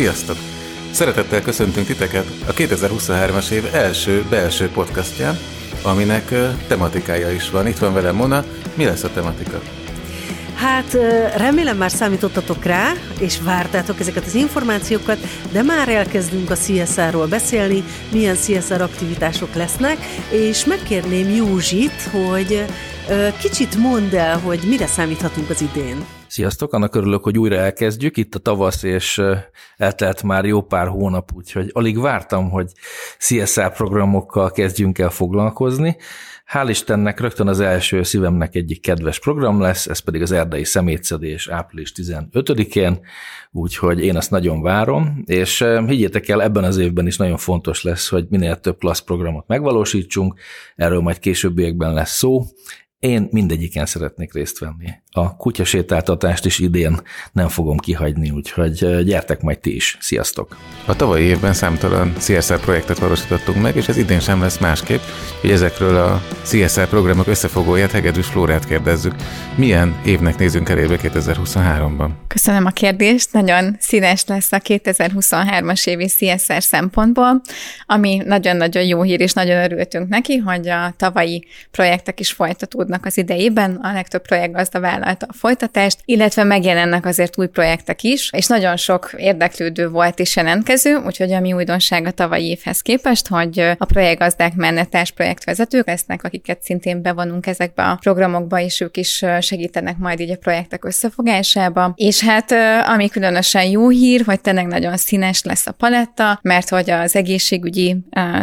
Sziasztok! Szeretettel köszöntünk titeket a 2023-as év első belső podcastján, aminek tematikája is van. Itt van velem Mona. Mi lesz a tematika? Hát remélem már számítottatok rá, és vártátok ezeket az információkat, de már elkezdünk a CSR-ról beszélni, milyen CSR aktivitások lesznek, és megkérném Józsit, hogy kicsit mondd el, hogy mire számíthatunk az idén. Sziasztok, annak örülök, hogy újra elkezdjük. Itt a tavasz, és eltelt már jó pár hónap, úgyhogy alig vártam, hogy CSR programokkal kezdjünk el foglalkozni. Hál' Istennek rögtön az első szívemnek egyik kedves program lesz, ez pedig az erdei szemétszedés április 15-én, úgyhogy én azt nagyon várom, és higgyétek el, ebben az évben is nagyon fontos lesz, hogy minél több klassz programot megvalósítsunk, erről majd későbbiekben lesz szó, én mindegyiken szeretnék részt venni. A kutyasétáltatást is idén nem fogom kihagyni, úgyhogy gyertek majd ti is. Sziasztok! A tavalyi évben számtalan CSR projektet valósítottunk meg, és ez idén sem lesz másképp, hogy ezekről a CSR programok összefogóját Hegedűs Flórát kérdezzük. Milyen évnek nézünk elébe 2023-ban? Köszönöm a kérdést, nagyon színes lesz a 2023-as évi CSR szempontból, ami nagyon-nagyon jó hír, és nagyon örültünk neki, hogy a tavalyi projektek is folytatódnak folytatódnak az idejében, a legtöbb projektgazda vállalta a folytatást, illetve megjelennek azért új projektek is, és nagyon sok érdeklődő volt és jelentkező, úgyhogy ami újdonság a tavalyi évhez képest, hogy a projektgazdák mennetárs projektvezetők lesznek, akiket szintén bevonunk ezekbe a programokba, és ők is segítenek majd így a projektek összefogásába. És hát ami különösen jó hír, hogy tényleg nagyon színes lesz a paletta, mert hogy az egészségügyi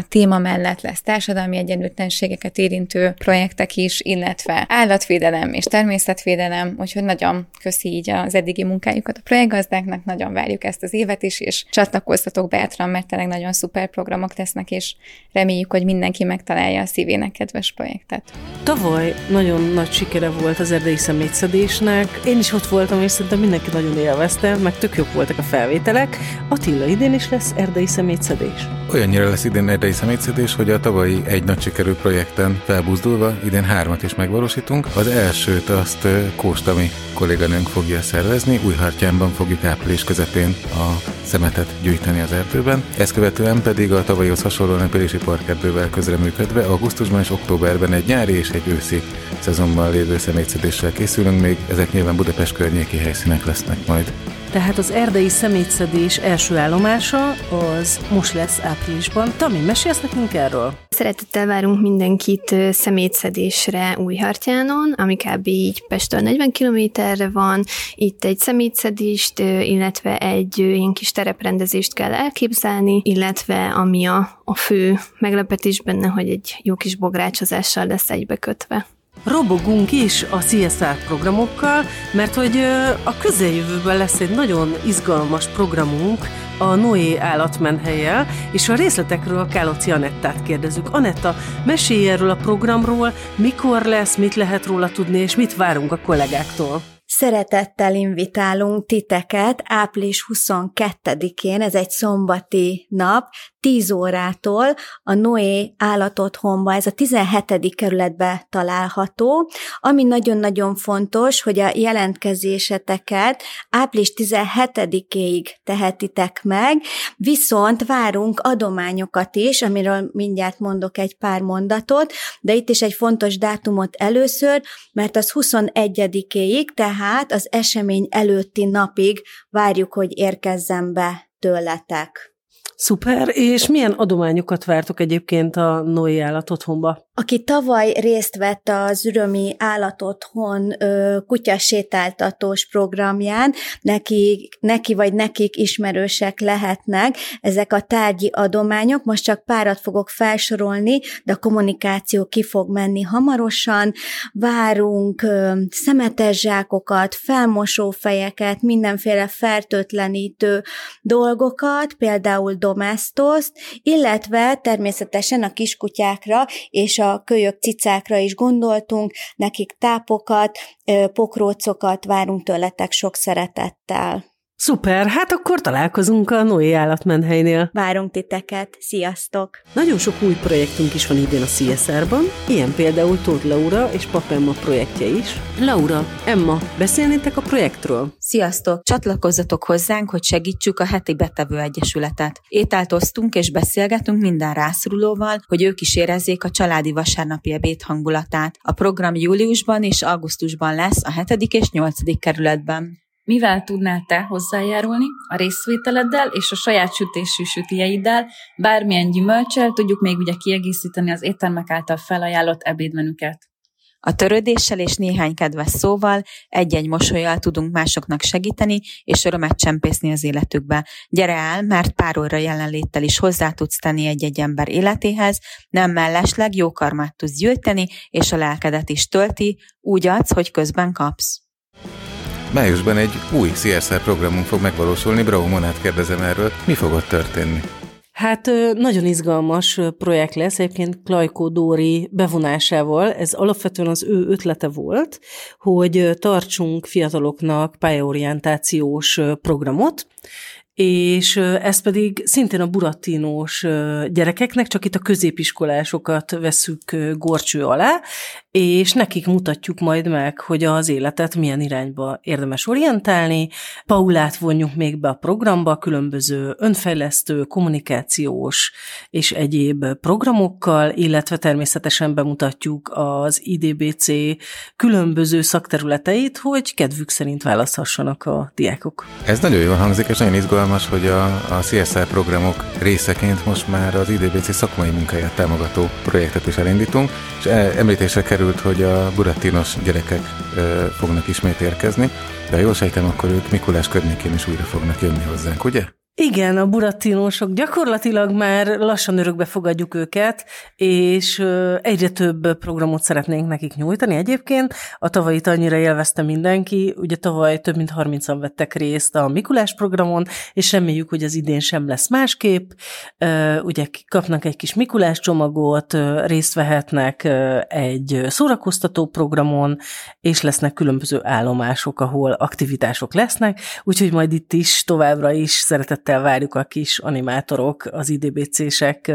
téma mellett lesz társadalmi egyenlőtlenségeket érintő projektek is, illetve illetve állatvédelem és természetvédelem, úgyhogy nagyon köszi így az eddigi munkájukat a projektgazdáknak, nagyon várjuk ezt az évet is, és csatlakoztatok bátran, mert tényleg nagyon szuper programok lesznek, és reméljük, hogy mindenki megtalálja a szívének kedves projektet. Tavaly nagyon nagy sikere volt az erdei szemétszedésnek. Én is ott voltam, és szerintem mindenki nagyon élvezte, meg tök jók voltak a felvételek. Attila, idén is lesz erdei szemétszedés. Olyannyira lesz idén erdei szemétszedés, hogy a tavalyi egy nagy sikerű projekten felbuzdulva idén hármat is megvalósítunk. Az elsőt azt Kóstami kolléganőnk fogja szervezni, Újhartyánban fogjuk április közepén a szemetet gyűjteni az erdőben. Ezt követően pedig a tavalyhoz hasonlóan Pélési Parkerdővel közreműködve augusztusban és októberben egy nyári és egy őszi szezonban lévő szemétszedéssel készülünk még, ezek nyilván Budapest környéki helyszínek lesznek majd. Tehát az erdei szemétszedés első állomása az most lesz áprilisban. Tami, mesélsz nekünk erről? Szeretettel várunk mindenkit szemétszedésre Újhartyánon, ami kb. így Pestől 40 kilométerre van. Itt egy szemétszedést, illetve egy ilyen kis tereprendezést kell elképzelni, illetve ami a, a fő meglepetés benne, hogy egy jó kis bográcsozással lesz egybekötve robogunk is a CSR programokkal, mert hogy a közeljövőben lesz egy nagyon izgalmas programunk a Noé állatmenhelyel, és a részletekről Káloci Anettát kérdezünk. Anetta, mesélj erről a programról, mikor lesz, mit lehet róla tudni, és mit várunk a kollégáktól? Szeretettel invitálunk titeket április 22-én, ez egy szombati nap, 10 órától a Noé állatotthonba, ez a 17. kerületbe található. Ami nagyon-nagyon fontos, hogy a jelentkezéseteket április 17-éig tehetitek meg, viszont várunk adományokat is, amiről mindjárt mondok egy pár mondatot, de itt is egy fontos dátumot először, mert az 21-éig, tehát az esemény előtti napig várjuk, hogy érkezzen be tőletek. Szuper, és milyen adományokat vártok egyébként a Noé állat otthonba? Aki tavaly részt vett az Ürömi Állatotthon kutyasétáltatós programján, neki, neki vagy nekik ismerősek lehetnek ezek a tárgyi adományok. Most csak párat fogok felsorolni, de a kommunikáció ki fog menni hamarosan. Várunk szemetes zsákokat, felmosófejeket, mindenféle fertőtlenítő dolgokat, például domestoszt, illetve természetesen a kiskutyákra és a a kölyök cicákra is gondoltunk, nekik tápokat, pokrócokat várunk tőletek sok szeretettel. Szuper, hát akkor találkozunk a Noé állatmenhelynél. Várunk titeket, sziasztok! Nagyon sok új projektünk is van idén a CSR-ban, ilyen például Tóth Laura és Pap Emma projektje is. Laura, Emma, beszélnétek a projektről? Sziasztok! Csatlakozzatok hozzánk, hogy segítsük a heti betevő egyesületet. Ételt osztunk és beszélgetünk minden rászorulóval, hogy ők is érezzék a családi vasárnapi ebéd hangulatát. A program júliusban és augusztusban lesz a 7. és 8. kerületben. Mivel tudnál te hozzájárulni a részvételeddel és a saját sütésű sütijeiddel, bármilyen gyümölcsel tudjuk még ugye kiegészíteni az éttermek által felajánlott ebédmenüket. A törődéssel és néhány kedves szóval, egy-egy mosolyal tudunk másoknak segíteni, és örömet csempészni az életükbe. Gyere el, mert pár óra jelenléttel is hozzá tudsz tenni egy-egy ember életéhez, nem mellesleg jó karmát tudsz gyűjteni, és a lelkedet is tölti, úgy adsz, hogy közben kapsz. Májusban egy új CSR programunk fog megvalósulni, Brau Monát kérdezem erről, mi fog ott történni? Hát nagyon izgalmas projekt lesz, egyébként Klajkó Dóri bevonásával. Ez alapvetően az ő ötlete volt, hogy tartsunk fiataloknak pályaorientációs programot, és ez pedig szintén a burattinós gyerekeknek, csak itt a középiskolásokat veszük gorcső alá, és nekik mutatjuk majd meg, hogy az életet milyen irányba érdemes orientálni. Paulát vonjuk még be a programba, különböző önfejlesztő, kommunikációs és egyéb programokkal, illetve természetesen bemutatjuk az IDBC különböző szakterületeit, hogy kedvük szerint választhassanak a diákok. Ez nagyon jól hangzik, és nagyon izgalmas, hogy a, a CSR programok részeként most már az IDBC szakmai munkáját támogató projektet is elindítunk, és említésre kerül kiderült, hogy a burattinos gyerekek fognak ismét érkezni, de ha jól sejtem, akkor ők Mikulás környékén is újra fognak jönni hozzánk, ugye? Igen, a burattinósok gyakorlatilag már lassan örökbe fogadjuk őket, és egyre több programot szeretnénk nekik nyújtani. Egyébként a tavalyit annyira élvezte mindenki, ugye tavaly több mint 30-an vettek részt a Mikulás programon, és reméljük, hogy az idén sem lesz másképp. Ugye kapnak egy kis Mikulás csomagot, részt vehetnek egy szórakoztató programon, és lesznek különböző állomások, ahol aktivitások lesznek, úgyhogy majd itt is továbbra is szeretett szeretettel várjuk a kis animátorok, az IDBC-sek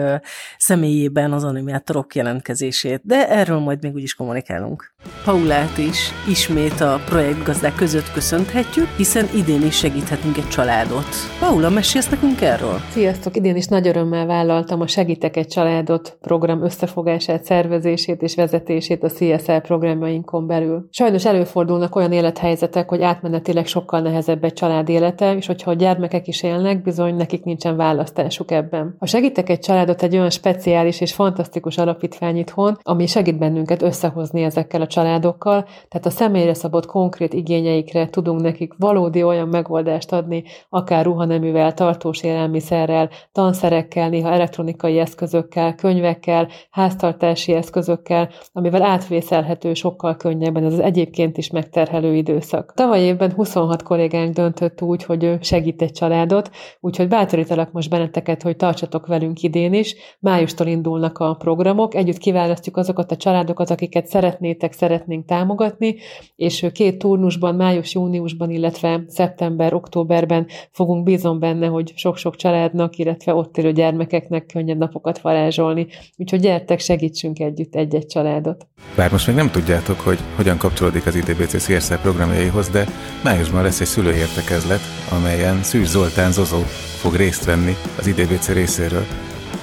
személyében az animátorok jelentkezését, de erről majd még úgyis kommunikálunk. Paulát is ismét a projektgazdák között köszönhetjük, hiszen idén is segíthetünk egy családot. Paula, mesélsz nekünk erről? Sziasztok! Idén is nagy örömmel vállaltam a Segítek egy családot program összefogását, szervezését és vezetését a CSL programjainkon belül. Sajnos előfordulnak olyan élethelyzetek, hogy átmenetileg sokkal nehezebb egy család élete, és hogyha a gyermekek is élnek, bizony nekik nincsen választásuk ebben. A Segítek egy családot egy olyan speciális és fantasztikus alapítvány itthon, ami segít bennünket összehozni ezekkel a családokkal, tehát a személyre szabott konkrét igényeikre tudunk nekik valódi olyan megoldást adni, akár ruhaneművel, tartós élelmiszerrel, tanszerekkel, néha elektronikai eszközökkel, könyvekkel, háztartási eszközökkel, amivel átvészelhető sokkal könnyebben ez az egyébként is megterhelő időszak. Tavaly évben 26 kollégánk döntött úgy, hogy ő segít egy családot, Úgyhogy bátorítalak most benneteket, hogy tartsatok velünk idén is. Májustól indulnak a programok, együtt kiválasztjuk azokat a családokat, akiket szeretnétek, szeretnénk támogatni, és két turnusban, május-júniusban, illetve szeptember-októberben fogunk bízom benne, hogy sok-sok családnak, illetve ott élő gyermekeknek könnyed napokat varázsolni. Úgyhogy gyertek, segítsünk együtt egy-egy családot. Bár most még nem tudjátok, hogy hogyan kapcsolódik az ITBC CSR programjaihoz, de májusban lesz egy szülőértekezlet, amelyen Szűz Zoltán Zozó fog részt venni az IDBC részéről.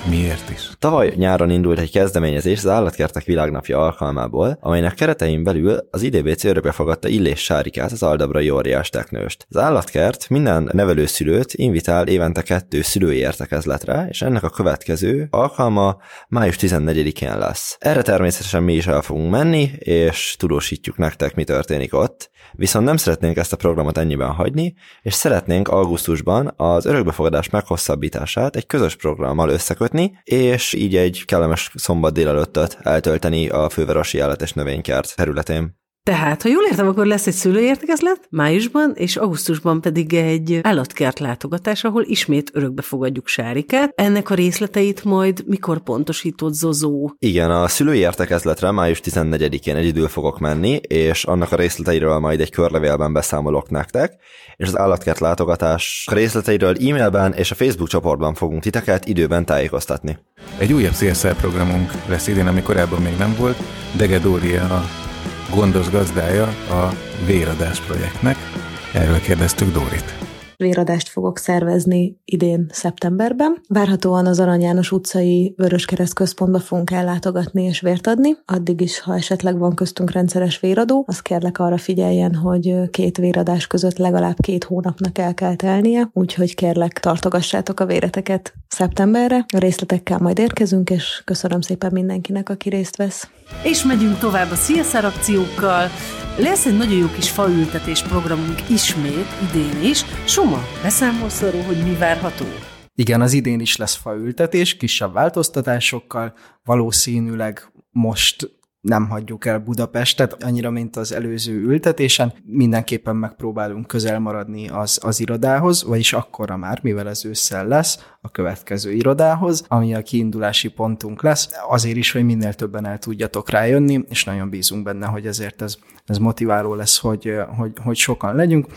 Miért is? Tavaly nyáron indult egy kezdeményezés az Állatkertek Világnapja alkalmából, amelynek keretein belül az IDBC örökbe fogadta Illés Sárikát, az Aldabrai óriás teknőst. Az állatkert minden nevelőszülőt invitál évente kettő szülői értekezletre, és ennek a következő alkalma május 14-én lesz. Erre természetesen mi is el fogunk menni, és tudósítjuk nektek, mi történik ott. Viszont nem szeretnénk ezt a programot ennyiben hagyni, és szeretnénk augusztusban az örökbefogadás meghosszabbítását egy közös programmal összekötni, és így egy kellemes szombat délelőttöt eltölteni a fővárosi állat és növénykert területén. Tehát, ha jól értem, akkor lesz egy szülőértekezlet májusban, és augusztusban pedig egy állatkert látogatás, ahol ismét örökbe fogadjuk Sárikát. Ennek a részleteit majd mikor pontosított Zozó? Igen, a szülői értekezletre május 14-én egyidül fogok menni, és annak a részleteiről majd egy körlevélben beszámolok nektek, és az állatkert látogatás részleteiről e-mailben és a Facebook csoportban fogunk titeket időben tájékoztatni. Egy újabb CSR programunk lesz idén, ami korábban még nem volt. Dege Dória a gondos gazdája a Véradás projektnek. Erről kérdeztük Dórit véradást fogok szervezni idén szeptemberben. Várhatóan az Arany János utcai Vöröskereszt központba fogunk ellátogatni és vért adni. Addig is, ha esetleg van köztünk rendszeres véradó, azt kérlek arra figyeljen, hogy két véradás között legalább két hónapnak el kell telnie, úgyhogy kérlek tartogassátok a véreteket szeptemberre. A részletekkel majd érkezünk, és köszönöm szépen mindenkinek, aki részt vesz. És megyünk tovább a CSR akciókkal. Lesz egy nagyon jó kis faültetés programunk ismét, idén is. Soma, beszámolsz arról, hogy mi várható? Igen, az idén is lesz faültetés, kisebb változtatásokkal, valószínűleg most nem hagyjuk el Budapestet, annyira, mint az előző ültetésen. Mindenképpen megpróbálunk közel maradni az, az irodához, vagyis akkora már, mivel ez ősszel lesz, a következő irodához, ami a kiindulási pontunk lesz, azért is, hogy minél többen el tudjatok rájönni, és nagyon bízunk benne, hogy ezért ez, ez motiváló lesz, hogy, hogy, hogy sokan legyünk.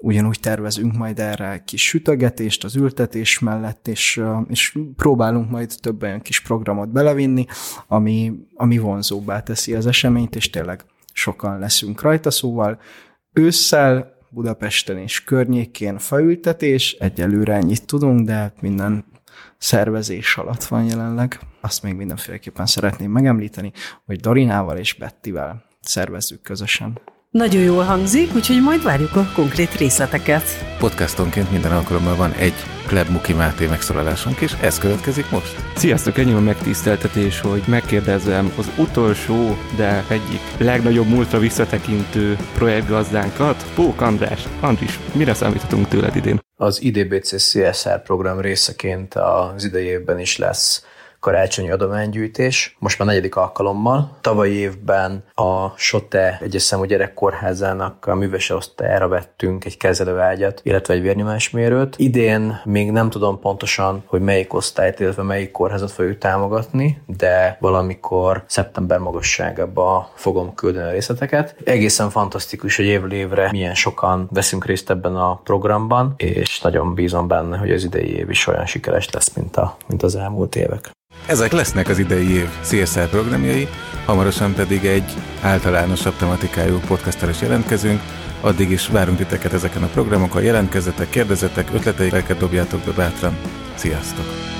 Ugyanúgy tervezünk majd erre kis sütögetést az ültetés mellett, és, és próbálunk majd több olyan kis programot belevinni, ami, ami vonzóbbá teszi az eseményt, és tényleg sokan leszünk rajta, szóval ősszel Budapesten és környékén faültetés, egyelőre ennyit tudunk, de minden szervezés alatt van jelenleg. Azt még mindenféleképpen szeretném megemlíteni, hogy Darinával és Bettivel szervezzük közösen. Nagyon jól hangzik, úgyhogy majd várjuk a konkrét részleteket. Podcastonként minden alkalommal van egy Kleb Muki Máté megszólalásunk is, ez következik most. Sziasztok, ennyi a megtiszteltetés, hogy megkérdezem az utolsó, de egyik legnagyobb múltra visszatekintő projektgazdánkat, Pók András. Andris, mire számíthatunk tőled idén? Az IDBC CSR program részeként az idejében is lesz karácsonyi adománygyűjtés, most már negyedik alkalommal. Tavalyi évben a Sote egyes számú gyerekkórházának a művese osztályára vettünk egy kezelőágyat, illetve egy vérnyomásmérőt. Idén még nem tudom pontosan, hogy melyik osztályt, illetve melyik kórházat fogjuk támogatni, de valamikor szeptember magasságába fogom küldeni a részleteket. Egészen fantasztikus, hogy évről évre milyen sokan veszünk részt ebben a programban, és nagyon bízom benne, hogy az idei év is olyan sikeres lesz, mint, a, mint az elmúlt évek. Ezek lesznek az idei év CSR programjai, hamarosan pedig egy általánosabb tematikájú podcasttal is jelentkezünk, addig is várunk titeket ezeken a programokon, jelentkezzetek, kérdezzetek, ötleteiket dobjátok be bátran. Sziasztok!